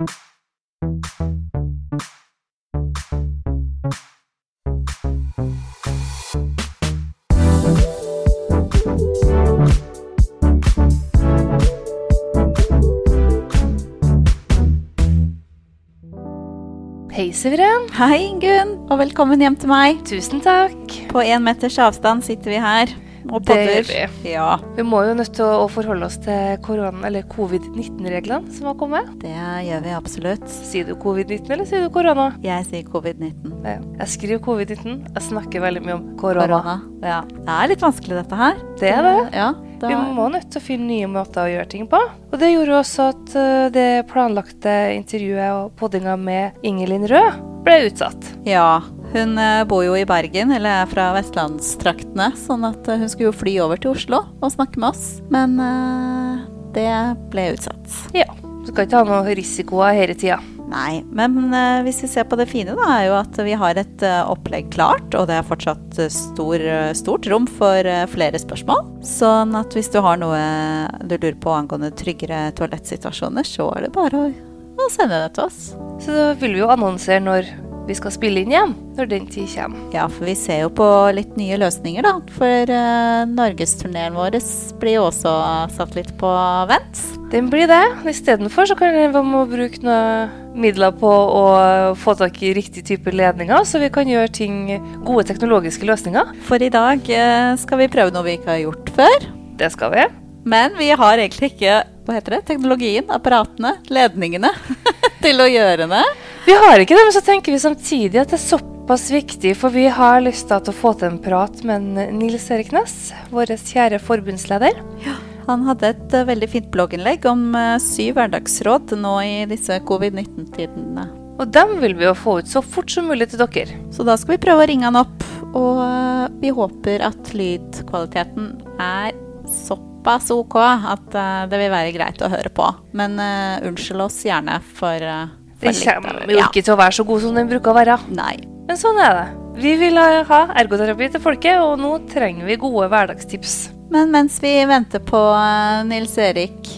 Hei, Siveren. Hei, Ingunn, og velkommen hjem til meg. Tusen takk. På én meters avstand sitter vi her og Det gjør Ja, Vi må jo nødt til å forholde oss til korona- eller covid-19-reglene som har kommet. det gjør vi absolutt. Sier du covid-19, eller sier du korona? Jeg sier covid-19. Ja. Jeg skriver covid-19. Jeg snakker veldig mye om korona. Korona. Ja. Det er litt vanskelig, dette her. Det er det. Ja, Vi må nødt til å finne nye måter å gjøre ting på. Og det gjorde også at eh, det planlagte intervjuet og poddinga med Ingelin Rød ble utsatt. ja. Hun eh, bor jo i Bergen, eller er fra vestlandstraktene, sånn at eh, hun skulle jo fly over til Oslo og snakke med oss. Men uh, det ble utsatt. Ja. Du skal ikke ha noe risikoer hele tida. Nei, men uh, hvis vi ser på det fine, da, er jo at vi har et uh, opplegg klart, og det er fortsatt stor, stort rom for flere spørsmål. Sånn at hvis du har noe du lurer på angående tryggere toalettsituasjoner, så er det bare å, å sende det til oss. Så vil vi jo annonsere når vi skal spille inn igjen, når den tid kommer. Ja, for vi ser jo på litt nye løsninger, da. For uh, norgesturneen vår blir jo også satt litt på vent. Den blir det. Istedenfor så kan vi må bruke noe midler på å få tak i riktig type ledninger, så vi kan gjøre ting, gode teknologiske løsninger. For i dag uh, skal vi prøve noe vi ikke har gjort før. Det skal vi. Men vi har egentlig ikke hva heter det, teknologien, apparatene, ledningene til å gjøre det. Vi har ikke det, men så tenker vi samtidig at det er såpass viktig, for vi har lyst til å få til en prat med Nils Erik Næss, vår kjære forbundsleder. Han hadde et uh, veldig fint blogginnlegg om uh, syv hverdagsråd nå i disse covid-19-tidene. Og dem vil vi jo få ut så fort som mulig til dere. Så da skal vi prøve å ringe han opp, og uh, vi håper at lydkvaliteten er såpass ok at eh, det vil være greit å høre på. Men uh, unnskyld oss gjerne for, eh, for Den kommer jo ikke til å være så god som den bruker å være. Nei. Men sånn er det. Vi vil ha ergoterapi til folket, og nå trenger vi gode hverdagstips. Men mens vi venter på Nils Erik,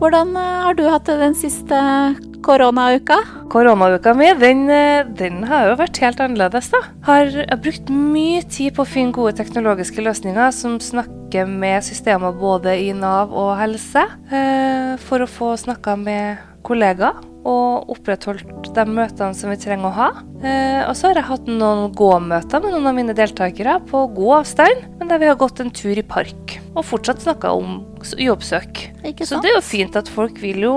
hvordan har du hatt det den siste koronauka? Koronauka mi, den, den har jo vært helt annerledes, da. Har har brukt mye tid på å finne gode teknologiske løsninger som snakker med systemer både i Nav og helse, eh, for å få snakka med kollegaer og opprettholdt de møtene som vi trenger å ha. Eh, og så har jeg hatt noen gåmøter med noen av mine deltakere på god avstand, men der vi har gått en tur i park og fortsatt snakka om jobbsøk. Så det er jo fint at folk vil jo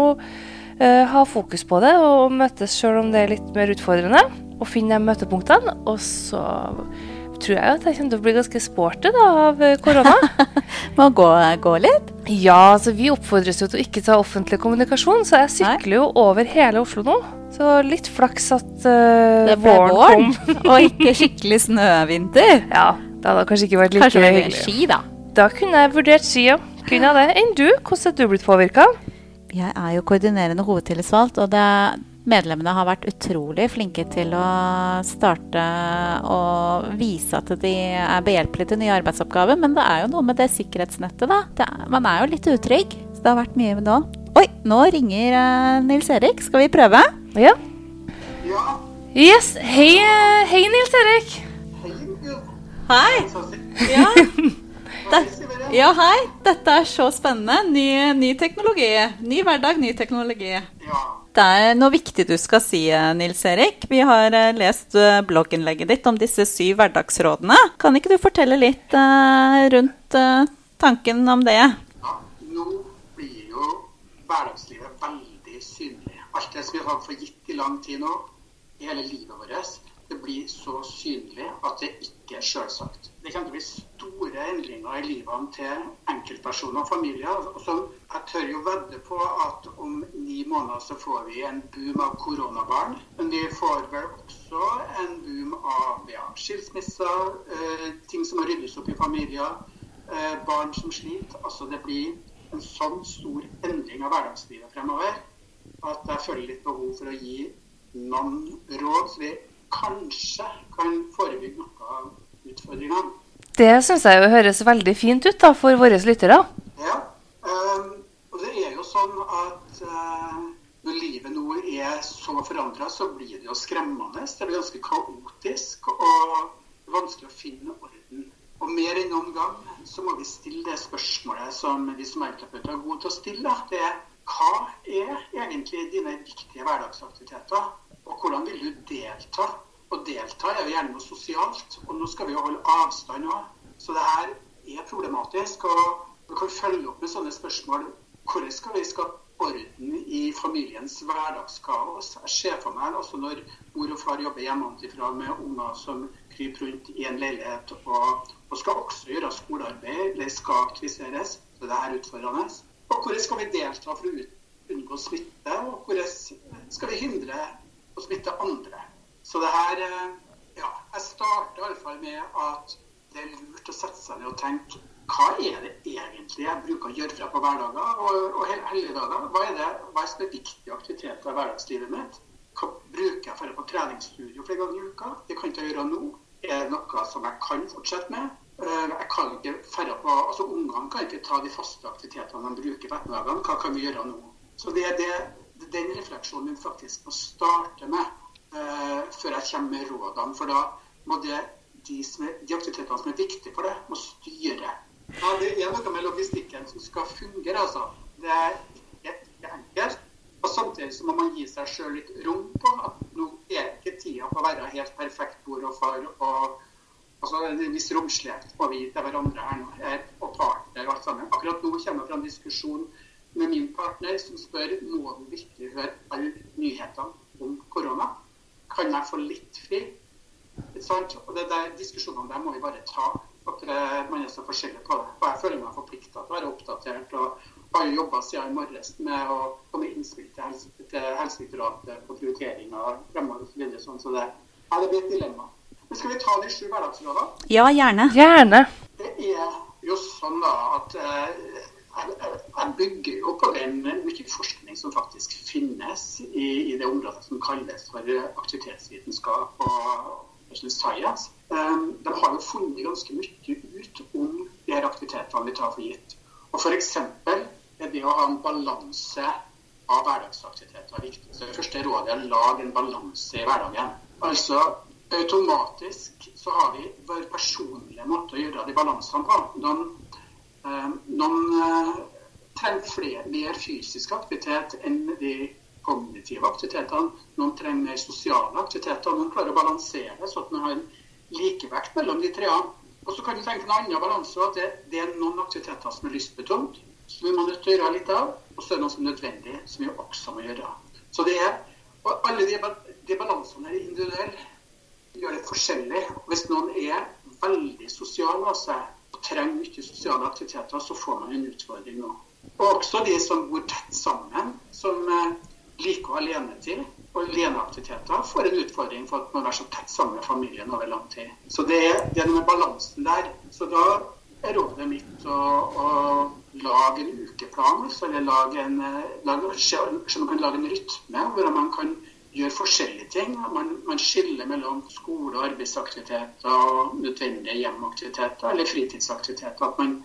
eh, ha fokus på det og møtes sjøl om det er litt mer utfordrende. Og finne de møtepunktene. Og så tror jeg at jeg kommer til å bli ganske sporty da, av eh, korona. Må gå, gå litt? ja, altså vi oppfordres jo til å ikke ta offentlig kommunikasjon, så jeg sykler jo over hele Oslo nå. Så litt flaks at uh, våren kom. og ikke skikkelig snøvinter. Ja, det hadde kanskje ikke vært like Kanskje det Kanskje hyggelig. ski, da. Da kunne jeg vurdert ski, ja. Kunne jeg det. Enn du? Hvordan er du blitt påvirka? Jeg er jo koordinerende hovedtillitsvalgt, og det, medlemmene har vært utrolig flinke til å starte og vise at de er behjelpelige til nye arbeidsoppgaver. Men det er jo noe med det sikkerhetsnettet, da. Det er, man er jo litt utrygg. Så det har vært mye med nå. Oi, nå ringer eh, Nils Erik. Skal vi prøve? Ja. Ja, Yes. Hei, eh, hei Nils Erik. hei, Gud. Hei! Ja, ja hei. Dette er så spennende. Ny, ny teknologi. Ny hverdag, ny teknologi. Ja, Det er noe viktig du skal si, eh, Nils Erik. Vi har eh, lest eh, blogginnlegget ditt om disse syv hverdagsrådene. Kan ikke du fortelle litt rundt tanken om det? ja. Nå blir jo hverdagslivet veldig synlig. Alt det som vi har for gitt i lang tid nå, i hele livet vårt, det blir så synlig at det ikke er selvsagt. Det kommer til å bli store endringer i livene til enkeltpersoner og familier. Så jeg tør jo vedde på at om ni måneder så får vi en boom av koronabarn. Men vi får vel også en boom av ja, skilsmisser, eh, ting som må ryddes opp i familier, eh, barn som sliter. Altså det blir en sånn stor endring av hverdagslivet fremover at jeg føler litt behov for å gi noen råd, så vi kanskje kan forebygge noe av utfordringene. Det syns jeg jo høres veldig fint ut da, for våre lyttere. Ja, Um, og det er jo sånn at uh, når livet nå er så forandra, så blir det jo skremmende. Det blir ganske kaotisk og vanskelig å finne orden. Og mer enn noen gang så må vi stille det spørsmålet som vi som ergoterapeuter er gode til å stille. Det er hva er egentlig dine viktige hverdagsaktiviteter, og hvordan vil du delta? Og delta er jo gjerne noe sosialt, og nå skal vi jo holde avstand òg. Så det her er problematisk. og vi kan følge opp med sånne spørsmål. Hvordan skal vi skape orden i familiens hverdagskaos? Jeg ser for meg også når mor og far jobber hjemmefra med unger som kryper rundt i en leilighet og, og skal også gjøre skolearbeid eller skal aktiviseres. Så det er utfordrende. Og hvordan skal vi delta for å unngå smitte? Og hvordan skal vi hindre å smitte andre? Så det her eh, Ja, jeg starta iallfall med at det er lurt å sette seg ned og tenke hva er det egentlig jeg bruker å gjøre fra på hverdager og, og helligdager? Hva er det hva er det viktige aktiviteter i hverdagslivet mitt? Hva bruker jeg for på treningsstudio flere ganger i uka? Det kan ikke jeg gjøre nå. Er det noe som jeg kan fortsette med? Eh, jeg kan ikke færre på, altså Ungene kan ikke ta de faste aktivitetene de bruker på ettermiddagene. Hva kan vi gjøre nå? Så det er det, den refleksjonen vi faktisk må starte med uh, før jeg kommer med rådene. For da må det, de, er, de aktivitetene som er viktige for det, må styre ja, det er noe med logistikken som skal fungere, altså. Det er ikke enkelt. Og samtidig så må man gi seg sjøl litt rom på at nå er ikke tida på å være helt perfekt mor og far. og altså En viss romslighet må vi til hverandre her nå, her, og partner og alt sammen. Akkurat nå kommer det fra en diskusjon med min partner som spør må du virkelig høre alle nyhetene om korona. Kan jeg få litt fri? Og det der Diskusjonene der må vi bare ta at man er så forskjellig på det. Og jeg føler meg forplikta til å være oppdatert. og har jo jobba siden i morges med å komme innspill til, helse, til Helsedirektoratet på prioriteringer fremover osv. Så sånn, så det, ja, det blir et dilemma. Men skal vi ta de sju hverdagsrådene? Ja, gjerne. Gjerne. Det er jo sånn da at eh, jeg bygger jo på den mye forskning som faktisk finnes i, i det området som kalles for aktivitetsvitenskap og science. Ehm, de har jo funnet ganske mye ut om de her aktivitetene vi tar for gitt. Og F.eks. er det å ha en balanse av hverdagsaktiviteter viktig. Så Det første rådet er å lage en balanse i hverdagen. Altså Automatisk så har vi vår personlige måte å gjøre de balansene på. Noen, eh, noen eh, trenger flere, mer fysisk aktivitet enn de kognitive aktivitetene. Noen trenger mer sosiale aktiviteter. Noen klarer å balansere så at man har en likevekt mellom de tre. Og så kan du tenke en annen balanse, at det, det, er noen aktiviteter som er lystbetont, som vi må nødt til å gjøre litt av. Og så er det noe som er nødvendig, som vi også må gjøre. Så det er, og Alle de, de balansene er individuelle. Gjør det forskjellig. Hvis noen er veldig sosial av seg trenger mye sosiale aktiviteter, så får man en utfordring nå. Og også de som bor tett sammen, som eh, liker alenetid og aleneaktiviteter, får en utfordring for at man er så tett sammen med familien over lang tid. Så det er, noe balansen der. Så da er rådet mitt å, å lage en ukeplan, eller lage en, lage, så man kan lage en rytme hvor man kan gjøre forskjellige ting. Man, man skiller mellom skole- og arbeidsaktiviteter og nødvendige hjemaktiviteter eller fritidsaktiviteter. At man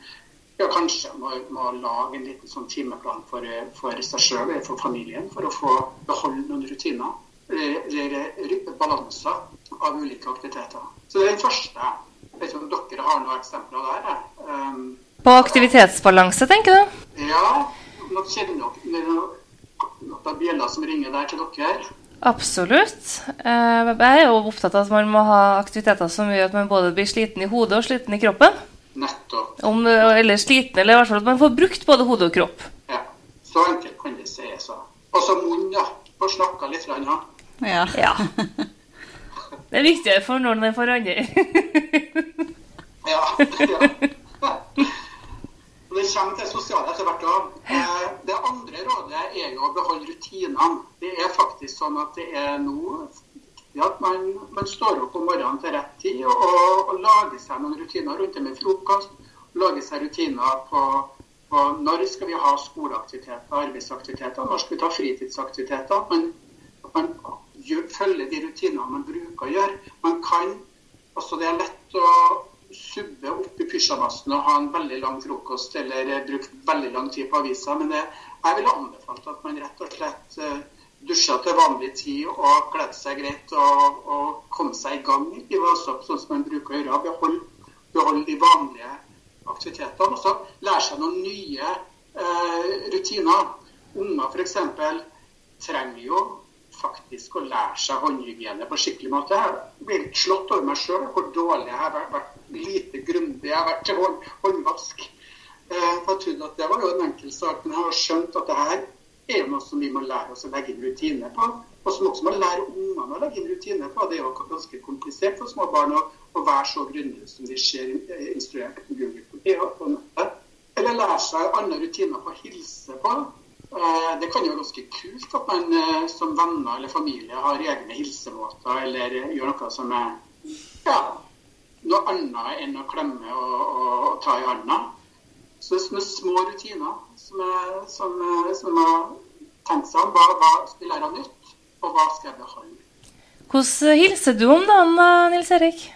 ja, kanskje må, må lage en liten sånn timeplan for, for seg sjøl eller for familien, for å få beholde noen rutiner. Eller balanser av ulike aktiviteter. Så det er den første. Jeg vet ikke om dere har noen eksempler der? Um, på aktivitetsbalanse, tenker du? Ja. Nå kjenner dere noen bjeller som ringer der til dere. Absolutt. Eh, jeg er jo opptatt av at man må ha aktiviteter som gjør at man både blir sliten i hodet og sliten i kroppen. Nettopp. Om, eller sliten, eller i hvert fall at man får brukt både hode og kropp. Ja. Så enkelt kan det sies. Og så munnen, ja. Får snakka litt. Ja. Ja. ja. Det er viktigere for noen enn for andre. ja. ja. Det kommer til sosiale etter hvert òg. Det andre rådet er jo å beholde rutinene. Det er faktisk sånn at det er nå at man, man, står opp om morgenen til rett tid og, og, og lager seg noen rutiner rundt det med frokost. Lager seg rutiner på, på når skal vi ha skoleaktiviteter, arbeidsaktiviteter, når skal vi ta fritidsaktiviteter. At man, at følger de rutinene man bruker å gjøre. Man kan, altså Det er lett å subbe opp i pysjamasen og ha en veldig lang frokost eller bruke veldig lang tid på avisa, men det, jeg ville anbefalt at man rett og slett uh, dusja til vanlig tid og kledde seg greit og, og kom seg i gang i livet også, sånn som man bruker å gjøre. Beholde, behold de vanlige aktivitetene. Og så lære seg noen nye eh, rutiner. Unger f.eks. trenger jo faktisk å lære seg håndhygiene på skikkelig måte. Jeg blir slått over meg sjøl hvor dårlig jeg har vært, lite grundig jeg har vært til hånd, håndvask. Eh, jeg trodde at det var jo en enkel sak, men jeg har skjønt at det her er noe som vi må lære oss å legge inn rutiner på. Og som også må lære ungene å legge inn rutiner på. Det er jo ganske komplisert for små barn å, å være så grundige som de ser instruert på Google på nettet. Eller lære seg andre rutiner på å hilse på. Eh, det kan jo være ganske kult at man eh, som venner eller familie har egne hilsemåter, eller gjør noe som er ja, annet enn å klemme og, og, og ta i hånda. Så det er små rutiner som, er, som, som seg om. Hva, hva skal jeg lære nytt, og hva skal jeg beholde? Hvordan hilser du om dagen, Nils Erik?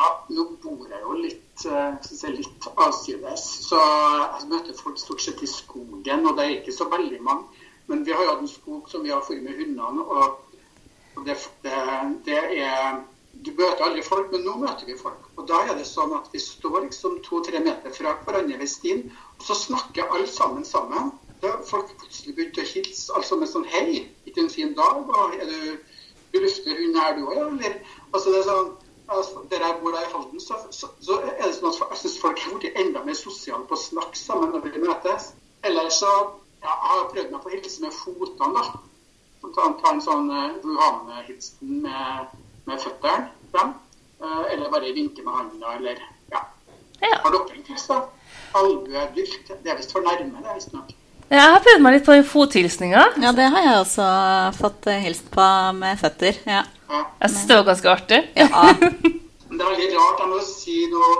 Ja, nå bor jeg jo litt, eh, jeg, litt avsides. Så jeg møter folk stort sett i skogen, og det er ikke så veldig mange. Men vi har jo hatt en skog som vi har fått med hundene, og det, det, det er du møter aldri folk, men nå møter vi folk. Og da er det sånn at vi står liksom to-tre meter fra hverandre ved stien, og så snakker alle sammen sammen. Da folk plutselig begynt å hilse, altså med sånn Hei, ikke en fin dag? Og er du, lufter hund her, du òg, eller? Altså det er sånn altså, Der jeg bor da i Halden, så, så, så, er det sånn at jeg syns folk er blitt enda mer sosiale på å snakke sammen når vi møtes. Eller så ja, jeg har prøvd meg på å hilse med fotene, da. Ta en sånn uh, Wuhan-hilsen med med føttene frem. Eh, eller bare vinke med handa, eller ja. ja. Har dere en tips, da? Albuedykt. Det er visst for nærme, det, visstnok. Jeg har prøvd meg litt på fothilsninger. Ja, det har jeg også fått eh, hilst på med føtter. Ja. ja. Jeg syns det var ganske artig. Ja. det er veldig rart. Jeg må si noe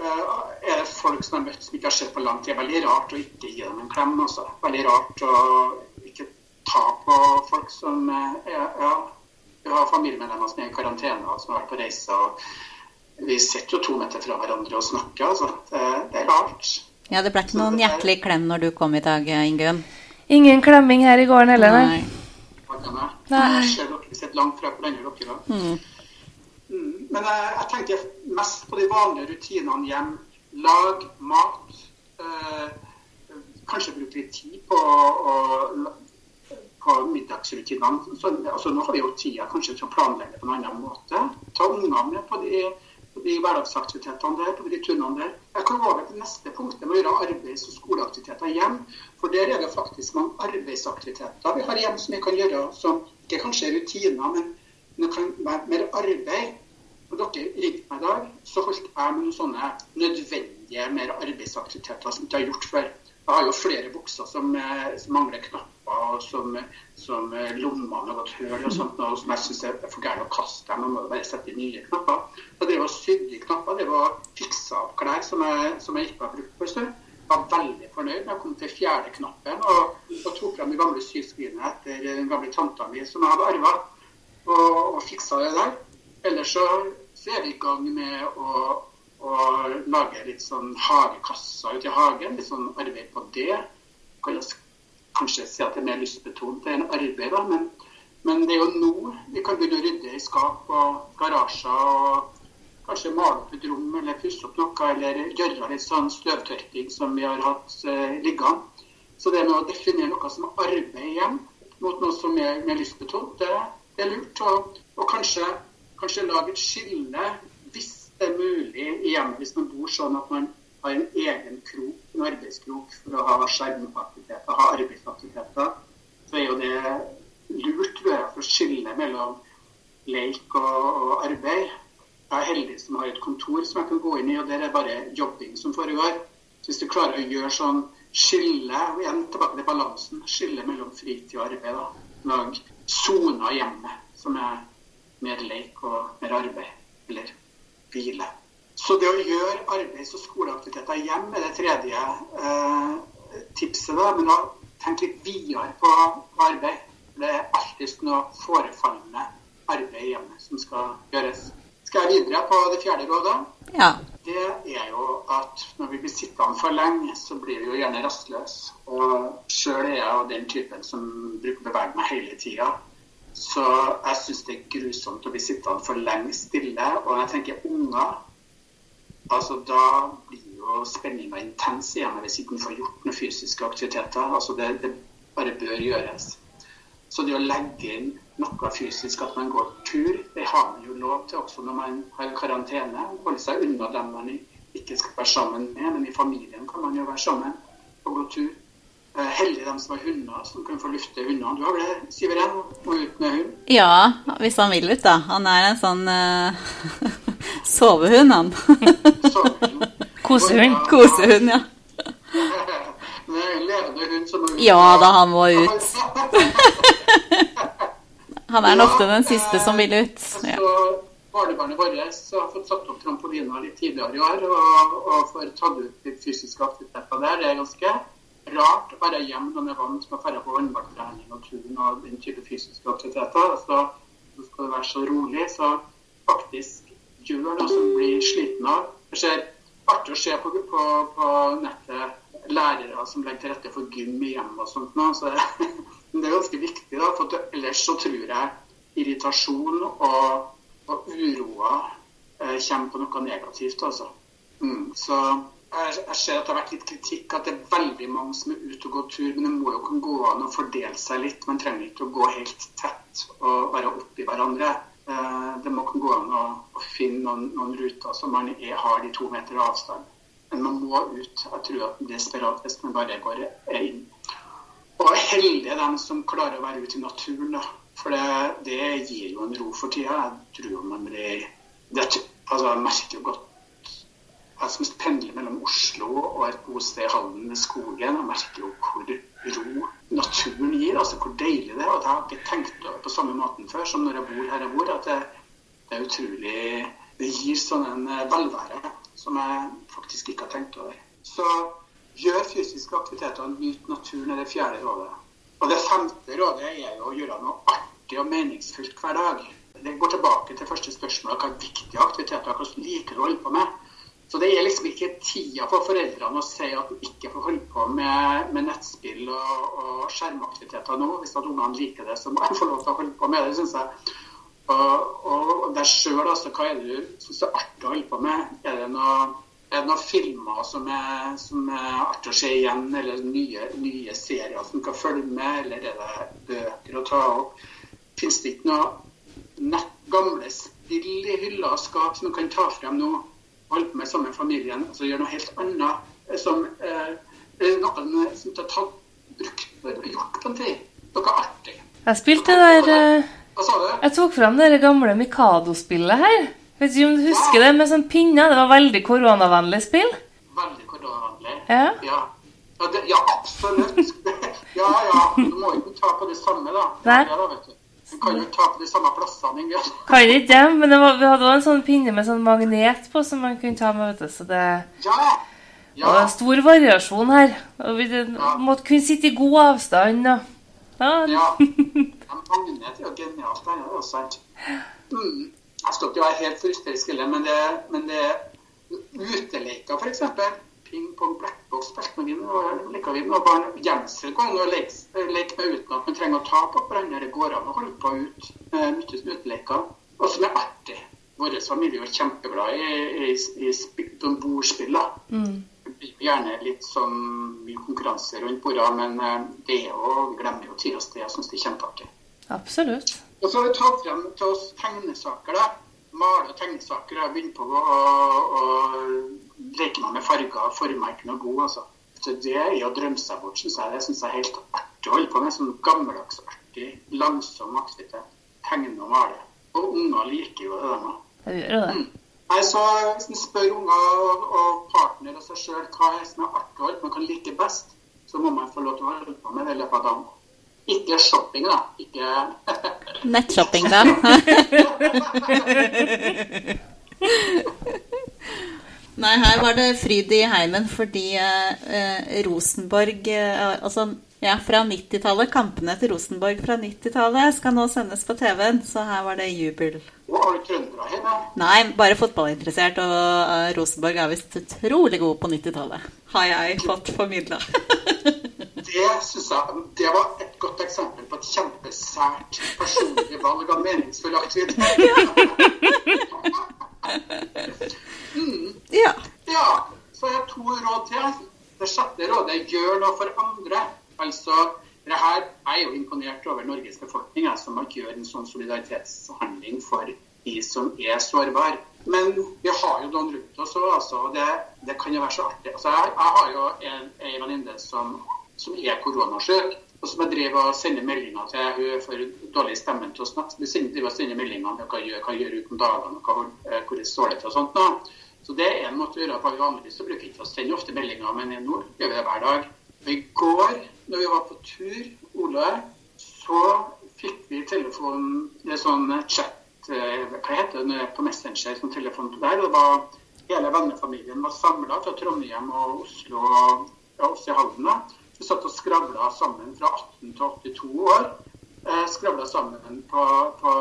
uh, Er det folk som har møtt som ikke har sett på lang tid? Veldig rart å ikke gi dem en klem. Også. Veldig rart å ikke ta på folk som er ja, vi har familiemedlemmer som er i karantene og som har vært på reise. og Vi sitter jo to meter fra hverandre og snakker. altså. Det, det er rart. Ja, Det ble ikke noen hjertelig klem når du kom i dag, Ingunn? Ingen klemming her i gården heller, nei. nei. nei. Dere, sitter langt fra hverandre, dere òg. Mm. Mm. Men jeg, jeg, tenker mest på de vanlige rutinene hjem. Lag mat. Eh, kanskje bruke litt tid på å på middagsrutinene. Altså, nå har vi jo tida kanskje til å planlegge på en annen måte. Ta ungene med på de, på de hverdagsaktivitetene der, på de turene der. Jeg kan gå over til neste punkt med å gjøre arbeids- og skoleaktiviteter hjem. For der er det faktisk mange arbeidsaktiviteter vi har hjemme som vi kan gjøre som ikke kanskje er rutiner, men det kan være mer arbeid. Og dere ringte meg i dag, så holdt jeg med noen sånne nødvendige mer arbeidsaktiviteter som ikke har gjort før. Jeg har jo flere bukser som, eh, som mangler knapper og som, som lommene har gått hull og sånt, og som jeg syns er for gærent å kaste. Man må bare sette i nye knapper. Jeg det var sydde knapper. Det var fiksa opp klær som jeg, som jeg ikke har brukt på en stund. Jeg var veldig fornøyd da jeg kom til fjerde knappen og, og tok fram de gamle syskrinet etter den gamle tanta mi som jeg hadde arva, og, og fiksa det der. Ellers så, så er vi i gang med å, å lage litt sånn hagekasser ute i hagen. Litt sånn arbeid på det. Kan kanskje si at det er mer lystbetont. Er arbeid, da. Men, men, det er jo nå vi kan begynne å rydde i skap og garasjer. og Kanskje male opp et rom eller pusse opp noe, eller gjøre litt sånn støvtørking som vi har hatt eh, liggende. Så det med å definere noe som arbeid hjem mot noe som er mer lystbetont, det, det, er lurt. Og, og kanskje, kanskje, lage et skille, det er mulig, i hjemmet hvis man bor sånn at man har en egen krok, en arbeidskrok for å ha skjermaktiviteter, ha arbeidsaktiviteter, så er jo det lurt tror jeg, for å skille mellom leik og, og, arbeid. Jeg er heldig som har et kontor som jeg kan gå inn i, og der er bare jobbing som foregår. Så hvis du klarer å gjøre sånn skille, og igjen tilbake til balansen, skille mellom fritid og arbeid, da. lag soner hjemme som er mer leik og mer arbeid, eller hvile. Så det å gjøre arbeids- og skoleaktiviteter hjemme er det tredje eh, tipset. da, Men da tenk litt videre på, arbeid. Det er alltid noe forefallende arbeid hjemme som skal gjøres. Skal jeg videre på det fjerde rådet? Ja. Det er jo at når vi blir sittende for lenge, så blir vi jo gjerne rastløse. Og sjøl er jeg jo den typen som bruker å bevege meg hele tida. Så jeg syns det er grusomt å bli sittende for lenge stille. Og jeg tenker unger, altså da blir jo spenninga intens igjen hvis ikke man får gjort noen fysiske aktiviteter. Altså det, det bare bør gjøres. Så det å legge inn noe fysisk, at man går tur, det har man jo lov til også når man har karantene. Holde seg unna dem man ikke skal være sammen med, men i familien kan man jo være sammen og gå tur. Eh, heldig dem som har hunder, som kan få lufte hundene. Du har vel det, Siveren? Må ut med hund? Ja, hvis han vil ut, da. Han er en sånn uh, sovehund, han. Sovehund. Kosehund. Kosehund, ja. Det er en levende hund som må ut. Ja da, han må ut. Han er ofte den siste som vil ut. Ja. Så Barnebarnet vårt har fått satt opp trampoliner litt tidligere i år og, og får tatt ut litt fysiske aktiviteter der. Det er ganske rart å være hjemme når er vant med å dra på håndballtrening og turn og den type fysiske aktiviteter. Så så skal det være så rolig. Så faktisk gjør som blir sliten av. Det ser artig å se på, på, på nettet lærere som legger til rette for gym i hjemmet og sånt. nå, så det, det er ganske viktig, da, for ellers så tror jeg irritasjon og, og uroa eh, kommer på noe negativt. altså. Mm, så jeg, ser at det har vært litt kritikk at det er veldig mange som er ute og går tur, men det må jo kunne gå an å fordele seg litt. Man trenger ikke å gå helt tett og være oppi hverandre. Eh, det må kunne gå an å, finne noen, noen ruter så man er, har de to meter avstand. Men man må ut. Jeg tror at det er desperat hvis man bare går inn. Og heldige er dem som klarer å være ute i naturen, da. For det, det gir jo en ro for tida. Jeg tror man blir det, altså, Jeg merker jo godt som pendler mellom Oslo og et bosted i Halden ved skogen, jeg merker jo hvor ro naturen gir. altså Hvor deilig det er. Og jeg har ikke tenkt over på samme måten før som når jeg bor her jeg bor. at det, det er utrolig Det gir sånn en velvære som jeg faktisk ikke har tenkt over. Så gjør fysiske aktiviteter og nyt naturen er det fjerde rådet. Og det femte rådet er jo å gjøre noe artig og meningsfullt hver dag. Det går tilbake til første spørsmål hva er viktige aktiviteter hva liker du å holde på med. Så det er liksom ikke tida for foreldrene å si at de ikke får holde på med, med nettspill og, og, skjermaktiviteter nå. Hvis at ungene liker det, så må de få lov til å holde på med det, syns jeg. Og, og deg sjøl, altså. Hva er det du syns er artig å holde på med? Er det noe noen filmer som er, som er artig å se igjen, eller nye, nye serier som kan følge med, eller er det bøker å ta opp? Fins det ikke noe nett, gamle spill i hylla og skap som du kan ta frem nå? Holde på med sammen med familien, altså gjøre noe helt annet som eh, noen som ikke har brukt, gjort på en tid. Noe artig. Jeg spilte det der eh, Hva sa du? Jeg tok fram det gamle Mikado-spillet her. Vet ikke om du husker det med sånn pinner? Det var veldig koronavennlig spill. Veldig koronavennlig. Ja. Ja, ja, det, ja absolutt. ja, ja. Du må jo ikke ta på det samme, da. Nei. Ja, da vet du. Du kan jo ikke ta på de samme plassene. Inge. Kan ikke det, men det var, vi hadde også en sånn pinne med sånn magnet på som man kunne ta med. vet du, så det Ja. Ja. var stor variasjon her. Og vi ja. måtte kunne sitte i god avstand. Og, ja. ja. magnet er jo genialt. Det er jo sant. Mm. Jeg skal ikke være helt frustrert, men det, men det uteleker, f.eks. Ping-pong, blackbox, spilte vi med, og liker vi med barn. Gjemsel går an å leke leke med uten at man trenger å ta på hverandre. Det går an å holde på ut. Eh, Mye som uteleker. Og som er artig. Vår familie er kjempeglad i, i, i, i bordspill. Mm. Det blir gjerne litt sånn mye konkurranse rundt bordene, men eh, det er jo, vi glemmer jo tid og sted. Jeg syns det er kjempeartig. Absolutt. Og så har vi tatt frem til oss tegnesaker. da. Male tegnesaker. Jeg begynner på å, å, å man med farger. og Former er ikke noe god, altså. Så det er å drømme seg bort, syns jeg. Det syns jeg er helt artig å holde på med. Sånn gammeldags, artig, langsom aktivitet. Tegne og male. Og unger liker jo det, de òg. Det. Nei, så Hvis en spør unger og, og partner og seg sjøl hva er som er artig å holde på med, kan like best, så må man få lov til å holde på med det i løpet av dagen. Ikke shopping, da. Ikke Nettshopping, da. Nei, her var det fryd i heimen fordi eh, Rosenborg eh, Altså, ja, fra 90-tallet. Kampene til Rosenborg fra 90-tallet skal nå sendes på TV-en, så her var det jubel. Nei, bare fotballinteressert. Og uh, Rosenborg er visst utrolig god på 90-tallet. Har jeg fått formidla. det synes jeg det var et godt eksempel på et kjempesært personlig valg av meningsfull aktivitet. Ja. ja. Så jeg har to råd til. Det sjette rådet gjør noe for andre. Altså, det her er jo imponert over Norges befolkning, jeg, som gjør en sånn solidaritetshandling for de som er sårbare. Men vi har jo noen rundt oss òg, altså. Det, det, kan jo være så artig. Altså, jeg, jeg har jo en, en venninne som, som er koronasyk. Og som jeg driver og sender meldinger til hun for dårlig stemme til å snakke. Vi og sender meldinger om hva hun gjør, gjør ut om dagene, hva, hvor det står det til og sånt. Da. Så det er en måte å gjøre på. Vanligvis så bruker vi ikke å sende ofte meldinger, men nå gjør vi det hver dag. Og I går når vi var på tur, Ole, så fikk vi telefonen Det er sånn chat eh, Hva heter det på Messenger? sånn telefon der. Det var Hele vennefamilien var samla fra Trondheim og Oslo og ja, oss i Halden. Vi satt og skravla sammen fra 18 til 82 år. Eh, skravla sammen på, på,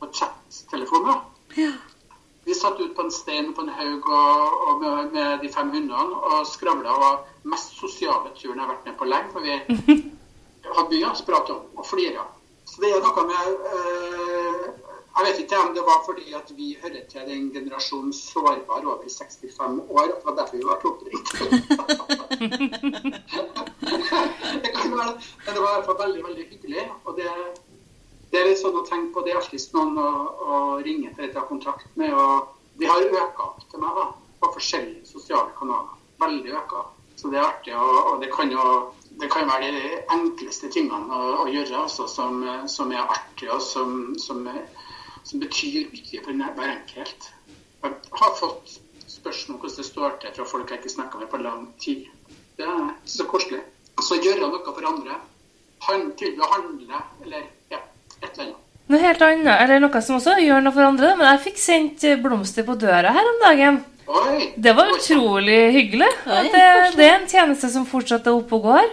på chat-telefoner. Ja. Vi satt ut på en stein på en haug og, og med, med, de fem hundene og skravla. Og var mest sosiale turen jeg har vært med på lenge. For vi hadde mye å prate om og flira. Så det er noe med øh, Jeg vet ikke om det var fordi at vi hører til den generasjonen sårbar over 65 år. At det var derfor vi var oppringt. det men det var i hvert fall veldig, veldig hyggelig. og det det er litt sånn å tenke på, det er alltid noen å, å ringe til å ta kontakt med. og De har øka til meg da, på forskjellige sosiale kanaler. Veldig økt. Så det er artig. Og, og det, kan jo, det kan være de enkleste tingene å, å gjøre altså, som, som, er artige og som, som, som betyr mye for hver enkelt. Jeg har fått spørsmål om hvordan det står til fra folk jeg ikke snakka med på lang tid. Det er så koselig. Så gjøre noe for andre. Han, tilby å handle, eller ja, et eller annet. Noe helt annet, eller noe som også gjør noe for andre. Men jeg fikk sendt blomster på døra her om dagen. Oi, det var utrolig hyggelig. Det, det, er en tjeneste som fortsatt er oppe og går.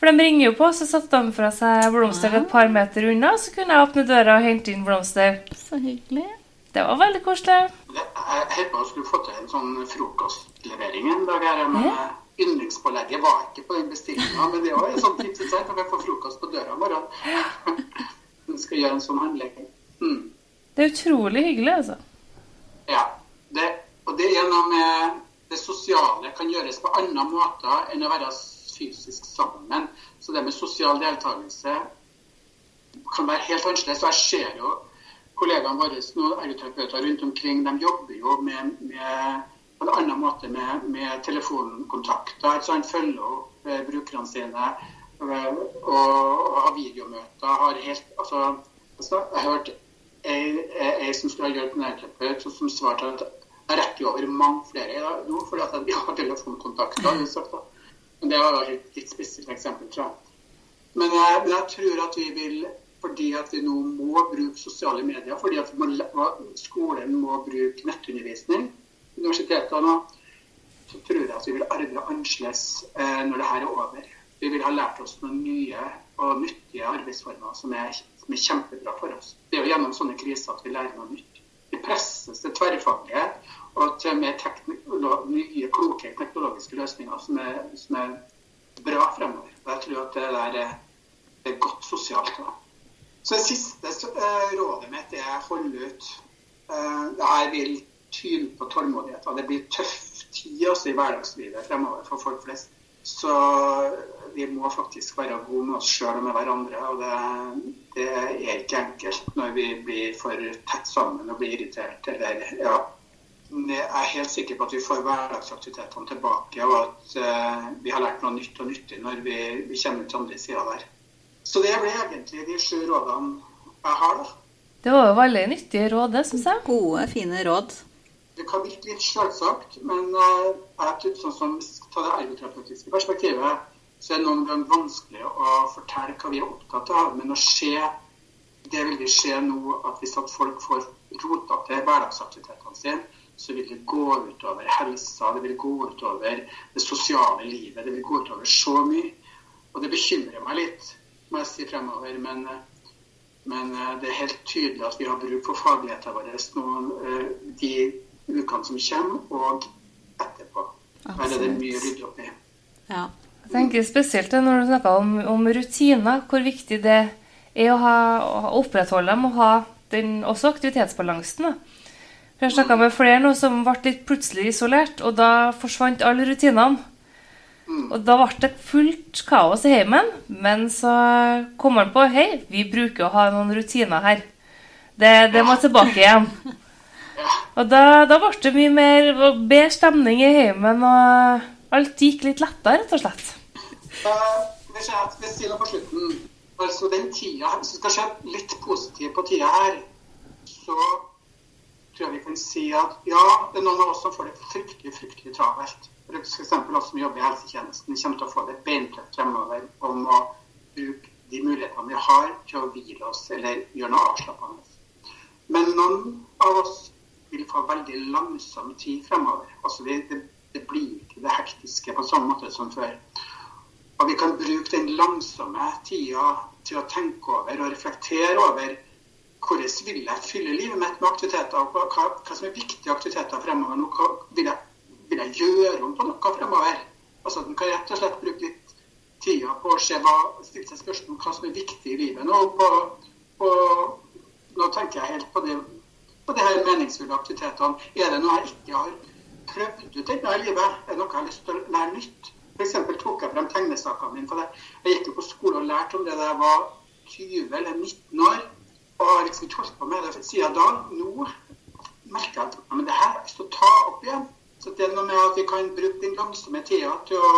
For de ringer jo på, så satte de fra seg blomster et par meter unna. Så kunne jeg åpne døra og hente inn blomster. Så hyggelig. Det var veldig koselig. Jeg holdt på å skulle få til en sånn frokostlevering en dag. her, men ja. Yndlingspålegget var ikke på den bestillinga, men det var en sånn tips at jeg får frokost på døra i morgen skal gjøre en sånn handling. Mm. Det er utrolig hyggelig, altså. Ja. Det, og det er noe med det sosiale kan gjøres på andre måter enn å være fysisk sammen. Så det med sosial deltakelse kan være helt annerledes. Jeg ser jo kollegaene våre nå, ergoterapeuter rundt omkring, de jobber jo med, med på en annen måte med, med telefonkontakter. Altså han følger opp eh, brukerne sine og har videomøter. Har helt, altså, altså, jeg har hørt ei som skulle ha hjulpet ergoterapeut, som svarte at jeg rekker over mange flere nå fordi at jeg har telefonkontakter. Det var et litt spesielt eksempel, tror jeg. Men jeg, jeg, tror at vi vil, fordi at vi nå må bruke sosiale medier, fordi at må, skolen må bruke nettundervisning, universitetene, så tror jeg at vi vil arbeide annerledes eh, når det her er over vi vil ha lært oss noen nye og nyttige arbeidsformer som er, som er, kjempebra for oss. Det er jo gjennom sånne kriser at vi lærer noe nytt. Vi presses til tverrfaglige og til med nye, kloke teknologiske løsninger som er, som er bra fremover. Og jeg tror at det der er, er godt sosialt. Da. Så det siste uh, rådet mitt er å holde ut. Uh, det her vil tyne på tålmodigheten. Det blir tøff tid også i hverdagslivet fremover for folk flest. Så vi må faktisk være gode med oss sjøl og med hverandre. Og det, det, er ikke enkelt når vi blir for tett sammen og blir irritert. Eller, ja. Jeg er helt sikker på at vi får hverdagsaktivitetene tilbake, og at uh, vi har lært noe nytt og nyttig når vi, vi kommer til andre sida der. Så det blir egentlig de sju rådene jeg har. da. Det var jo veldig nyttige råd, det syns jeg. Gode, fine råd. Det kan virke litt selvsagt, men uh, jeg tror sånn som ta det ergoterapeutiske perspektivet så er det noen ganger vanskelig å fortelle hva vi er opptatt av. Men å se, det vil vi se nå at hvis at folk får rota til hverdagsaktivitetene sine, så vil det gå utover helsa, det vil gå utover det sosiale livet. Det vil gå utover så mye. Og det bekymrer meg litt, må jeg si fremover. Men, Men eh, det er helt tydelig at vi har bruk for fagligheten vår nå eh, de ukene som kommer, og etterpå. Her er det mye å rydde opp i. Ja. Jeg tenker spesielt når du snakker om, om rutiner, hvor viktig det er å, ha, å opprettholde dem og ha den, også aktivitetsbalansen. Da. For Jeg snakka med flere nå som ble litt plutselig isolert, og da forsvant alle rutinene. Og da ble det fullt kaos i heimen, men så kom han på hei, vi bruker å ha noen rutiner her. Det, det må tilbake igjen. Og da, da ble det mye mer bedre stemning i heimen, og alt gikk litt lettere, rett og slett. Hvis jeg vil si noe på slutten altså den tida, Hvis vi skal se litt positivt på tida her, så tror jeg vi kan si at ja, det er noen av oss som får det fryktelig fryktelig travelt. F.eks. oss som jobber i helsetjenesten, vi kommer til å få det beintøft fremover om å bruke de mulighetene vi har til å hvile oss eller gjøre noe avslappende. Men noen av oss vil få veldig langsom tid fremover. Altså det, det, det blir ikke det hektiske på samme måte som før. Og vi kan bruke den langsomme tida til å tenke over og reflektere over hvordan vil jeg fylle livet mitt med aktiviteter, og hva, hva som er viktige aktiviteter fremover. Nå, hva vil jeg, vil jeg gjøre om på noe fremover? Altså, Man kan rett og slett bruke litt tida på å se hva, stille seg spørsmål om hva som er viktig i livet. Nå, på, på, nå tenker jeg helt på det, på de her meningsfulle aktivitetene. Er det noe jeg ikke har prøvd ut ennå i livet? Er det noe jeg har lyst til å lære nytt? F.eks. tok jeg frem tegnesakene mine. for det. Jeg gikk jo på skole og lærte om det da jeg var 20 eller 19 år. Liksom ikke holdt på med det siden da. Nå merker jeg at ja, men det her har jeg lyst til å ta opp igjen. Så det er noe med at vi kan bruke den langsomme tida til å,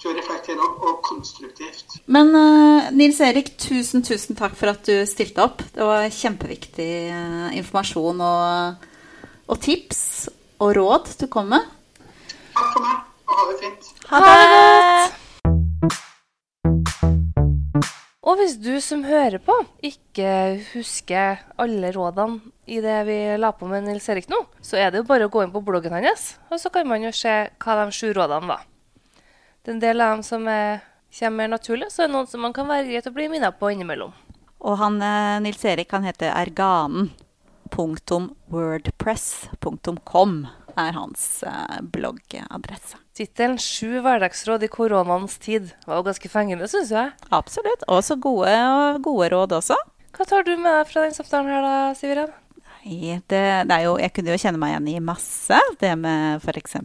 til å reflektere og, og konstruktivt. Men uh, Nils Erik, tusen, tusen takk for at du stilte opp. Det var kjempeviktig uh, informasjon og, og tips og råd du kom med. Takk for meg, og ha det fint. Ha det! Hvis du som hører på, ikke husker alle rådene i det vi la på med Nils Erik nå, så er det jo bare å gå inn på bloggen hans, og så kan man jo se hva de sju rådene var. Det er en del av dem som er, kommer mer naturlig, så er det noen som man kan være greit å bli minnet på innimellom. Og han, eh, Nils Erik han heter Erganen. Er hans eh, bloggadresse. Tittelen 'Sju hverdagsråd i koronaens tid' var jo ganske fengende, syns jeg. Absolutt. Også gode, gode råd også. Hva tar du med deg fra den samtalen her, da, Siviren? Nei, det, det jo, jeg kunne jo kjenne meg igjen i masse. Det med f.eks.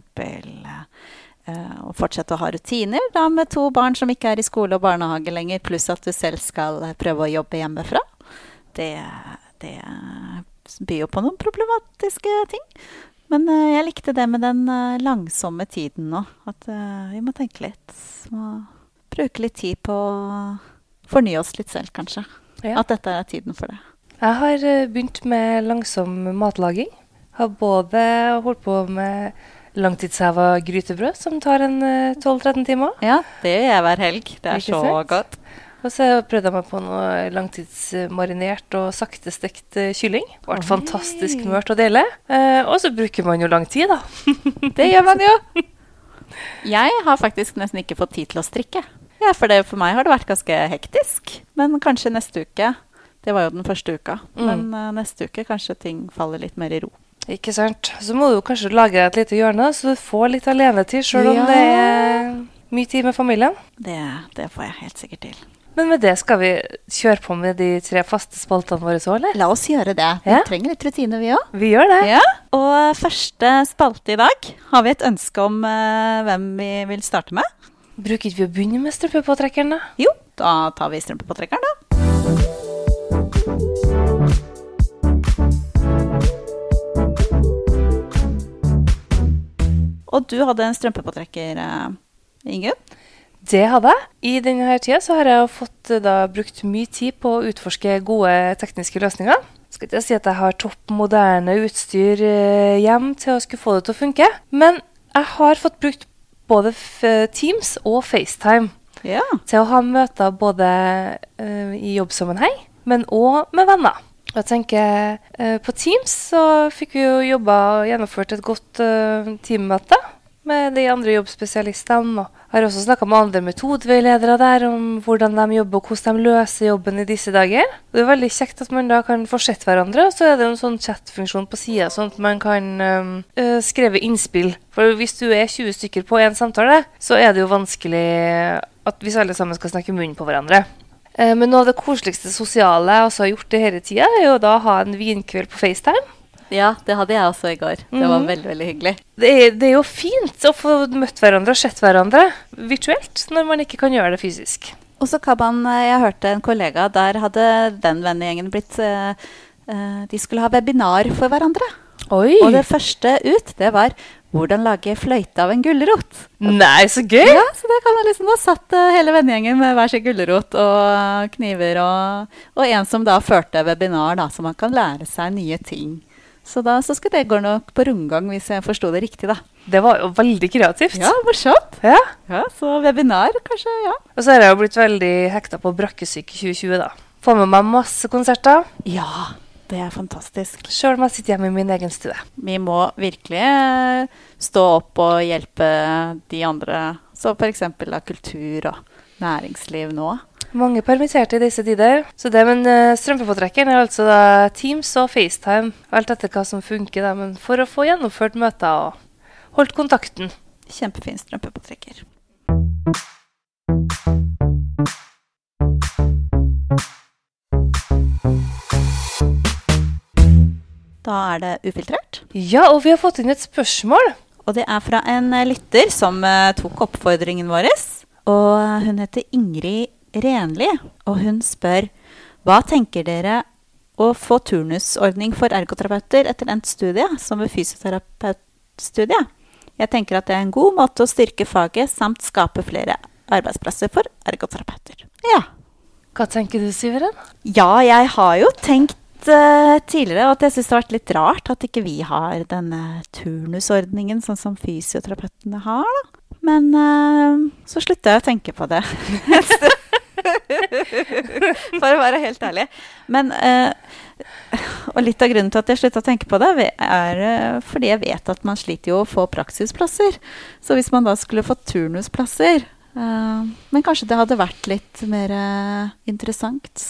Uh, å fortsette å ha rutiner da med to barn som ikke er i skole og barnehage lenger, pluss at du selv skal prøve å jobbe hjemmefra. Det, det byr jo på noen problematiske ting. Men uh, jeg likte det med den uh, langsomme tiden nå. At vi må tenke litt. Må bruke litt tid på å fornye oss litt selv, kanskje. Ja. At dette er tiden for det. Jeg har eh, begynt med langsom matlaging. Har både holdt på med langtidsheva grytebrød, som tar en eh, 12-13 timer. Ja, det gjør jeg hver helg. Det er Ikke så sant? godt. Og så prøvde jeg meg på noe langtidsmarinert og saktestekt kylling. kylling. Ble Oi. fantastisk mørt å deilig. Eh, og så bruker man jo lang tid, da. Det gjør man jo. Jeg har faktisk nesten ikke fått tid til å strikke. Ja, for, det, for meg har det vært ganske hektisk. Men kanskje neste uke. Det var jo den første uka. Mm. Men uh, neste uke kanskje ting faller litt mer i ro. Ikke sant? Så må du kanskje lage et lite hjørne, så du får litt alenetid, sjøl om Ja. det er mye tid med familien. Det, det får jeg helt sikkert til. Men med det skal vi kjøre på med de tre faste spaltene våre så, eller? La oss gjøre det. Vi Ja. trenger litt rutine, vi òg. Vi gjør det. Ja. Og første spalte i dag har vi et ønske om uh, hvem vi vil starte med. Bruker ikke vi å begynne med strømpepåtrekkeren, da? Jo, da tar vi strømpepåtrekkeren, da. Og du hadde en strømpepåtrekker, eh, Ingunn. Det hadde jeg. I denne tida så har jeg fått eh, da, brukt mye tid på å utforske gode tekniske løsninger. Skal ikke si at jeg har topp moderne utstyr eh, hjem til å skulle få det til å funke, men jeg har fått brukt både Teams og FaceTime Ja. til å ha møter både uh, i jobbsammenheng, men òg med venner. Og Jeg tenker, uh, På Teams så fikk vi jo jobba og gjennomført et godt uh, teammøte. Med de andre jobbspesialistene. Og har også snakka med andre metodeveiledere der om hvordan de jobber og hvordan de løser jobben i disse dager. Det er veldig kjekt at man da kan få sett hverandre, og så er det en sånn chatfunksjon på sida, sånn at man kan øh, skrive innspill. For hvis du er 20 stykker på én samtale, så er det jo vanskelig at hvis alle sammen skal snakke munnen på hverandre. Eh, Men noe av det koseligste sosiale jeg også har gjort i hele tida, er jo da å ha en vinkveld på FaceTime. Ja, det hadde jeg også i går. Det var Mhm. veldig, veldig hyggelig. Det er, det er jo fint å få møtt hverandre og sett hverandre virtuelt når man ikke kan gjøre det fysisk. Og så kan man eh, Jeg hørte en kollega, der hadde den vennegjengen blitt eh, eh, De skulle ha webinar for hverandre. Oi! Og det første ut, det var hvordan lage fløyte av en gulrot. Nei, så gøy! Ja, så det kan man liksom Da satt hele vennegjengen med hver sin gulrot og kniver, og, og en som da førte webinar, da, så man kan lære seg nye ting. Så da så skulle det gå nok på rundgang, hvis jeg forsto det riktig, da. Det var jo veldig kreativt. Ja, morsomt. Ja. Ja, så webinar, kanskje. Ja. Og så har jeg jo blitt veldig hekta på Brakkesyke 2020, da. Får med meg masse konserter, Ja, det er fantastisk. sjøl om jeg sitter hjemme i min egen stue. Vi må virkelig eh, stå opp og hjelpe de andre. Så f.eks. av kultur og næringsliv nå. Mange permitterte i disse tider. Så det, med uh, strømpepåtrekkeren er altså da Teams og FaceTime. Alt etter hva som funker, da, men for å få gjennomført møter og holdt kontakten. Kjempefin strømpepåtrekker. Da er det ufiltrert. Ja, og vi har fått inn et spørsmål. Og det er fra en eh, lytter som eh, tok oppfordringen vår. Og hun heter Ingrid Renli, og hun spør hva tenker dere å få turnusordning for ergoterapeuter etter endt studie, som ved fysioterapeutstudiet? Jeg tenker at det er en god måte å styrke faget samt skape flere arbeidsplasser for ergoterapeuter. Ja. Hva tenker du, Siveren? Ja, jeg har jo tenkt uh, tidligere at jeg syns det har vært litt rart at ikke vi har denne turnusordningen sånn som fysioterapeutene har, da. Men uh, så slutta jeg å tenke på det. For å være helt ærlig. Men eh, Og litt av grunnen til at jeg slutta å tenke på det, er eh, fordi jeg vet at man sliter jo å få praksisplasser. Så hvis man da skulle fått turnusplasser eh, Men kanskje det hadde vært litt mer eh, interessant.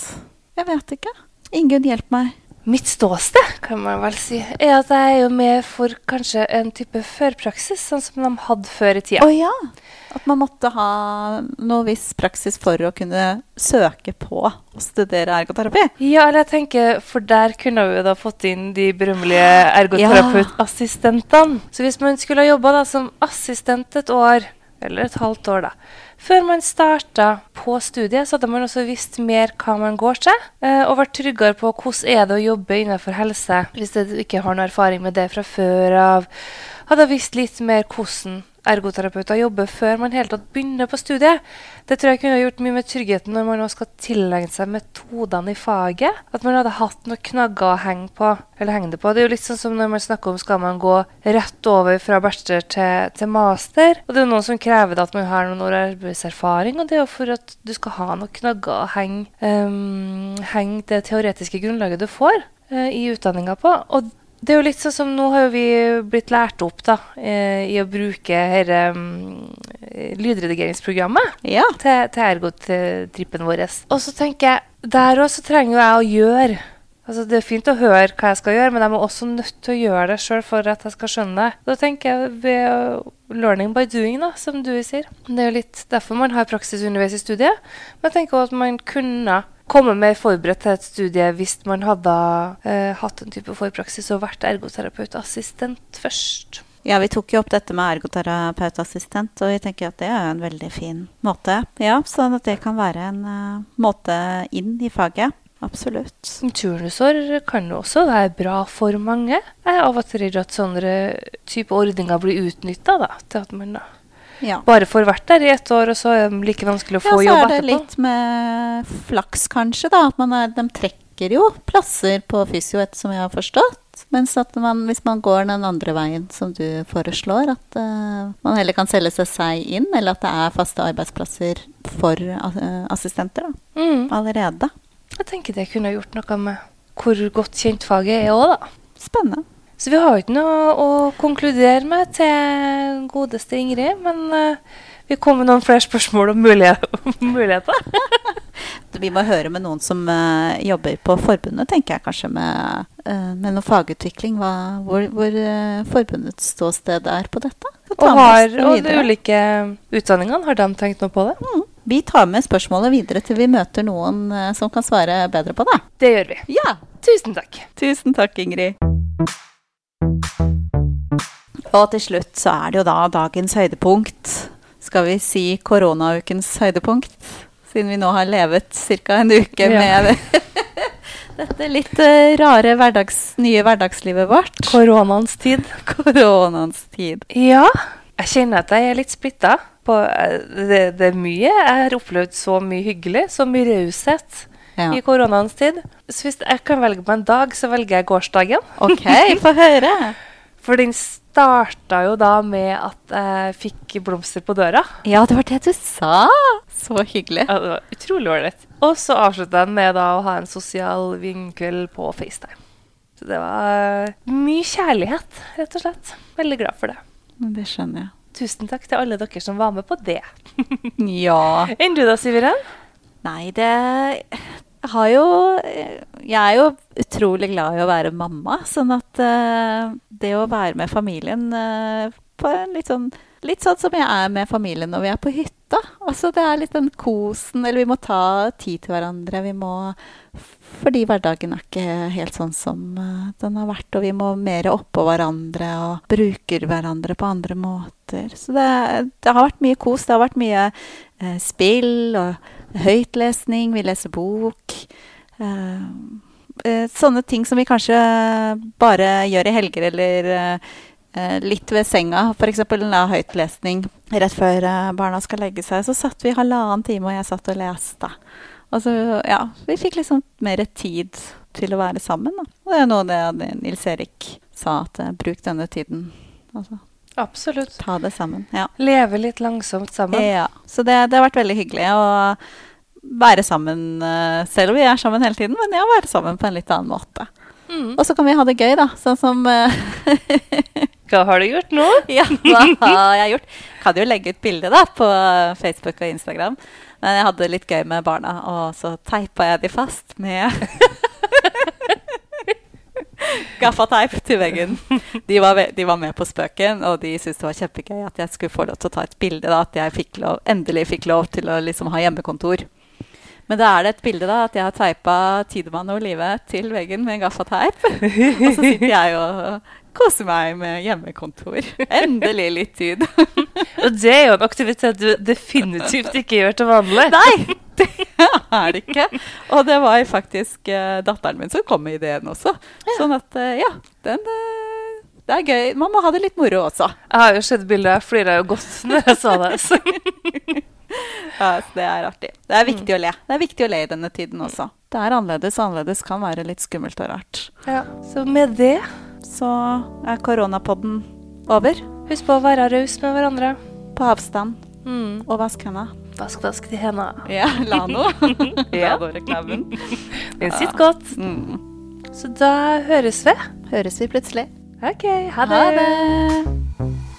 Jeg vet ikke. Ingunn, hjelp meg. Mitt ståsted, kan man vel si, er at jeg er jo med for kanskje en type førpraksis, sånn som de hadde før i tida. Å ja! At man måtte ha noe viss praksis for å kunne søke på å studere ergoterapi. Ja, eller jeg tenker, for der kunne vi jo da fått inn de berømmelige ergoterapeutassistentene. Så hvis man skulle ha jobba som assistent et år, eller et halvt år, da, før man starta på studiet, så hadde man også visst mer hva man går til, eh, og vært tryggere på hvordan er det å jobbe innenfor helse, hvis du ikke har noe erfaring med det fra før av. Hadde visst litt mer hvordan ergoterapeuter jobber før man helt tatt begynner på studiet. Det tror jeg kunne gjort mye med tryggheten når man nå skal tilegne seg metodene i faget. At man hadde hatt noen knagger å henge på. Eller henge det på. Det er jo litt sånn som når man snakker om skal man gå rett over fra bachelor til, til master. Og det er jo noen som krever at man har noen år arbeidserfaring, og det er jo for at du skal ha noen knagger å henge, um, henge det teoretiske grunnlaget du får uh, i utdanninga på. Og det er jo litt sånn som Nå har jo vi blitt lært opp da, eh, i å bruke dette um, lydredigeringsprogrammet Ja. til, til ergotrippen vår. Og så tenker jeg, der òg så trenger jeg å gjøre Altså Det er fint å høre hva jeg skal gjøre, men jeg må også nødt til å gjøre det sjøl for at jeg skal skjønne det. Da tenker jeg ved learning by doing, da, som du sier. Det er jo litt derfor man har praksisunderveis i studiet. Men jeg tenker også at man kunne komme mer forberedt til et studie hvis man hadde eh, hatt en type forpraksis og vært ergoterapeutassistent først. Ja, vi tok jo opp dette med ergoterapeutassistent, og jeg tenker at det er en veldig fin måte. Ja, sånn at det kan være en uh, måte inn i faget. Absolutt. Turnusår kan jo også være bra for mange. Jeg er av og til redd at sånne type ordninger blir utnytta til at man da Ja. bare får vært der i ett år, og så er det like vanskelig å få Ja, få så er det litt med flaks, kanskje, da. At man er, de trekker jo plasser på fysio, etter som jeg har forstått. Mens at man, hvis man går den andre veien som du foreslår, at uh, man heller kan selge seg seg inn, eller at det er faste arbeidsplasser for uh, assistenter da, Mm. allerede. Jeg tenker det kunne gjort noe med hvor godt kjent faget er òg, da. Spennende. Så vi har jo ikke noe å konkludere med til godeste Ingrid, men eh, vi kom med noen flere spørsmål om muligheter. Vi må høre med noen som uh, jobber på forbundet, tenker jeg kanskje, med, uh, med noe fagutvikling. Hva, hvor hvor uh, forbundets ståsted er på dette. Og, har, og de ulike utdanningene, har de tenkt noe på det? Mm. Vi tar med spørsmålet videre til vi møter noen som kan svare bedre på det. Det gjør vi. Ja! Tusen takk. Tusen takk, Ingrid. Og til slutt så er det jo da dagens høydepunkt. Skal vi si koronaukens høydepunkt? Siden vi nå har levet ca. en uke Ja. med dette litt eh, rare hverdags, nye hverdagslivet vårt. Koronaens tid. Koronaens tid. Ja, jeg kjenner at jeg er litt splitta. På, eh, det, det er mye. Jeg har opplevd så mye hyggelig, så mye raushet Ja. i koronaens tid. Så hvis jeg kan velge på en dag, så velger jeg gårsdagen. OK, få høre. For den starta jo da med at jeg fikk blomster på døra. Ja, det var det du sa. Så hyggelig. Ja, det var utrolig ålreit. Og så avslutta jeg med da å ha en sosial vinkveld på FaceTime. Så det var mye kjærlighet, rett og slett. Veldig glad for det. Det skjønner jeg. Tusen takk til alle dere som var med på det. Ja. Enn du da, Siveren? Nei, det har jo Jeg er jo utrolig glad i å være mamma, sånn at uh, det å være med familien uh, på en litt sånn Litt sånn som jeg er med familien når vi er på hytta. Altså Det er litt den kosen Eller vi må ta tid til hverandre. Vi må Fordi hverdagen er ikke helt sånn som eh, den har vært, og vi må mer oppå hverandre og bruker hverandre på andre måter. Så det, det har vært mye kos. Det har vært mye eh, spill og høytlesning, vi leser bok. Eh, eh, sånne ting som vi kanskje bare gjør i helger eller eh, litt ved senga. F.eks. høytlesning rett før barna skal legge seg. Så satt vi halvannen time, og jeg satt og leste. Og så, ja, vi fikk liksom mer tid til å være sammen. Da. Og det er noe det Nils Erik sa, at bruk denne tiden. Altså, Absolutt. ta det sammen. Ja. Leve litt langsomt sammen. Ja, så det, det har vært veldig hyggelig å være sammen, eh, selv om vi er sammen hele tiden, men ja, være sammen på en litt annen måte. Mm. Og så kan vi ha det gøy, da. Sånn som eh, Hva har du gjort nå? Ja, hva har jeg gjort? Kan jo legge ut bilde da på Facebook og Instagram. Men jeg hadde det litt gøy med barna, og så teipa jeg de fast med gaffateip til veggen. De var, de var med på spøken, og de syntes det var kjempegøy at jeg skulle få lov til å ta et bilde. da, At jeg fikk lov, endelig fikk lov til å liksom ha hjemmekontor. Men da er det et bilde da, at jeg har teipa Tidemann og Olive til veggen med gaffateip. Og så sitter jeg og koser meg med hjemmekontor. Endelig litt tid. Og det er jo en aktivitet du definitivt ikke gjør til vanlig. Nei, det er det ikke. Og det var faktisk eh, datteren min som kom med ideen også. Sånn at eh, ja, den eh, Det er gøy. Man må ha det litt moro også. Jeg har jo sett bildet, jeg flira jo godt når jeg sa det. Så. Ja, så det er artig. Det er viktig å le. Det er viktig å le i denne tiden også. Det er annerledes, annerledes kan være litt skummelt og rart. Ja. så med det, Så er koronapodden over. husk på å være raus med hverandre. På avstand. Mm. Og vask henda. Vask, vask de hendene. Ja, Lano. Ja. Lano-reklamen. Den sitter godt. Mm. Så da høres vi. Høres vi plutselig. OK. Ha det. Ha det.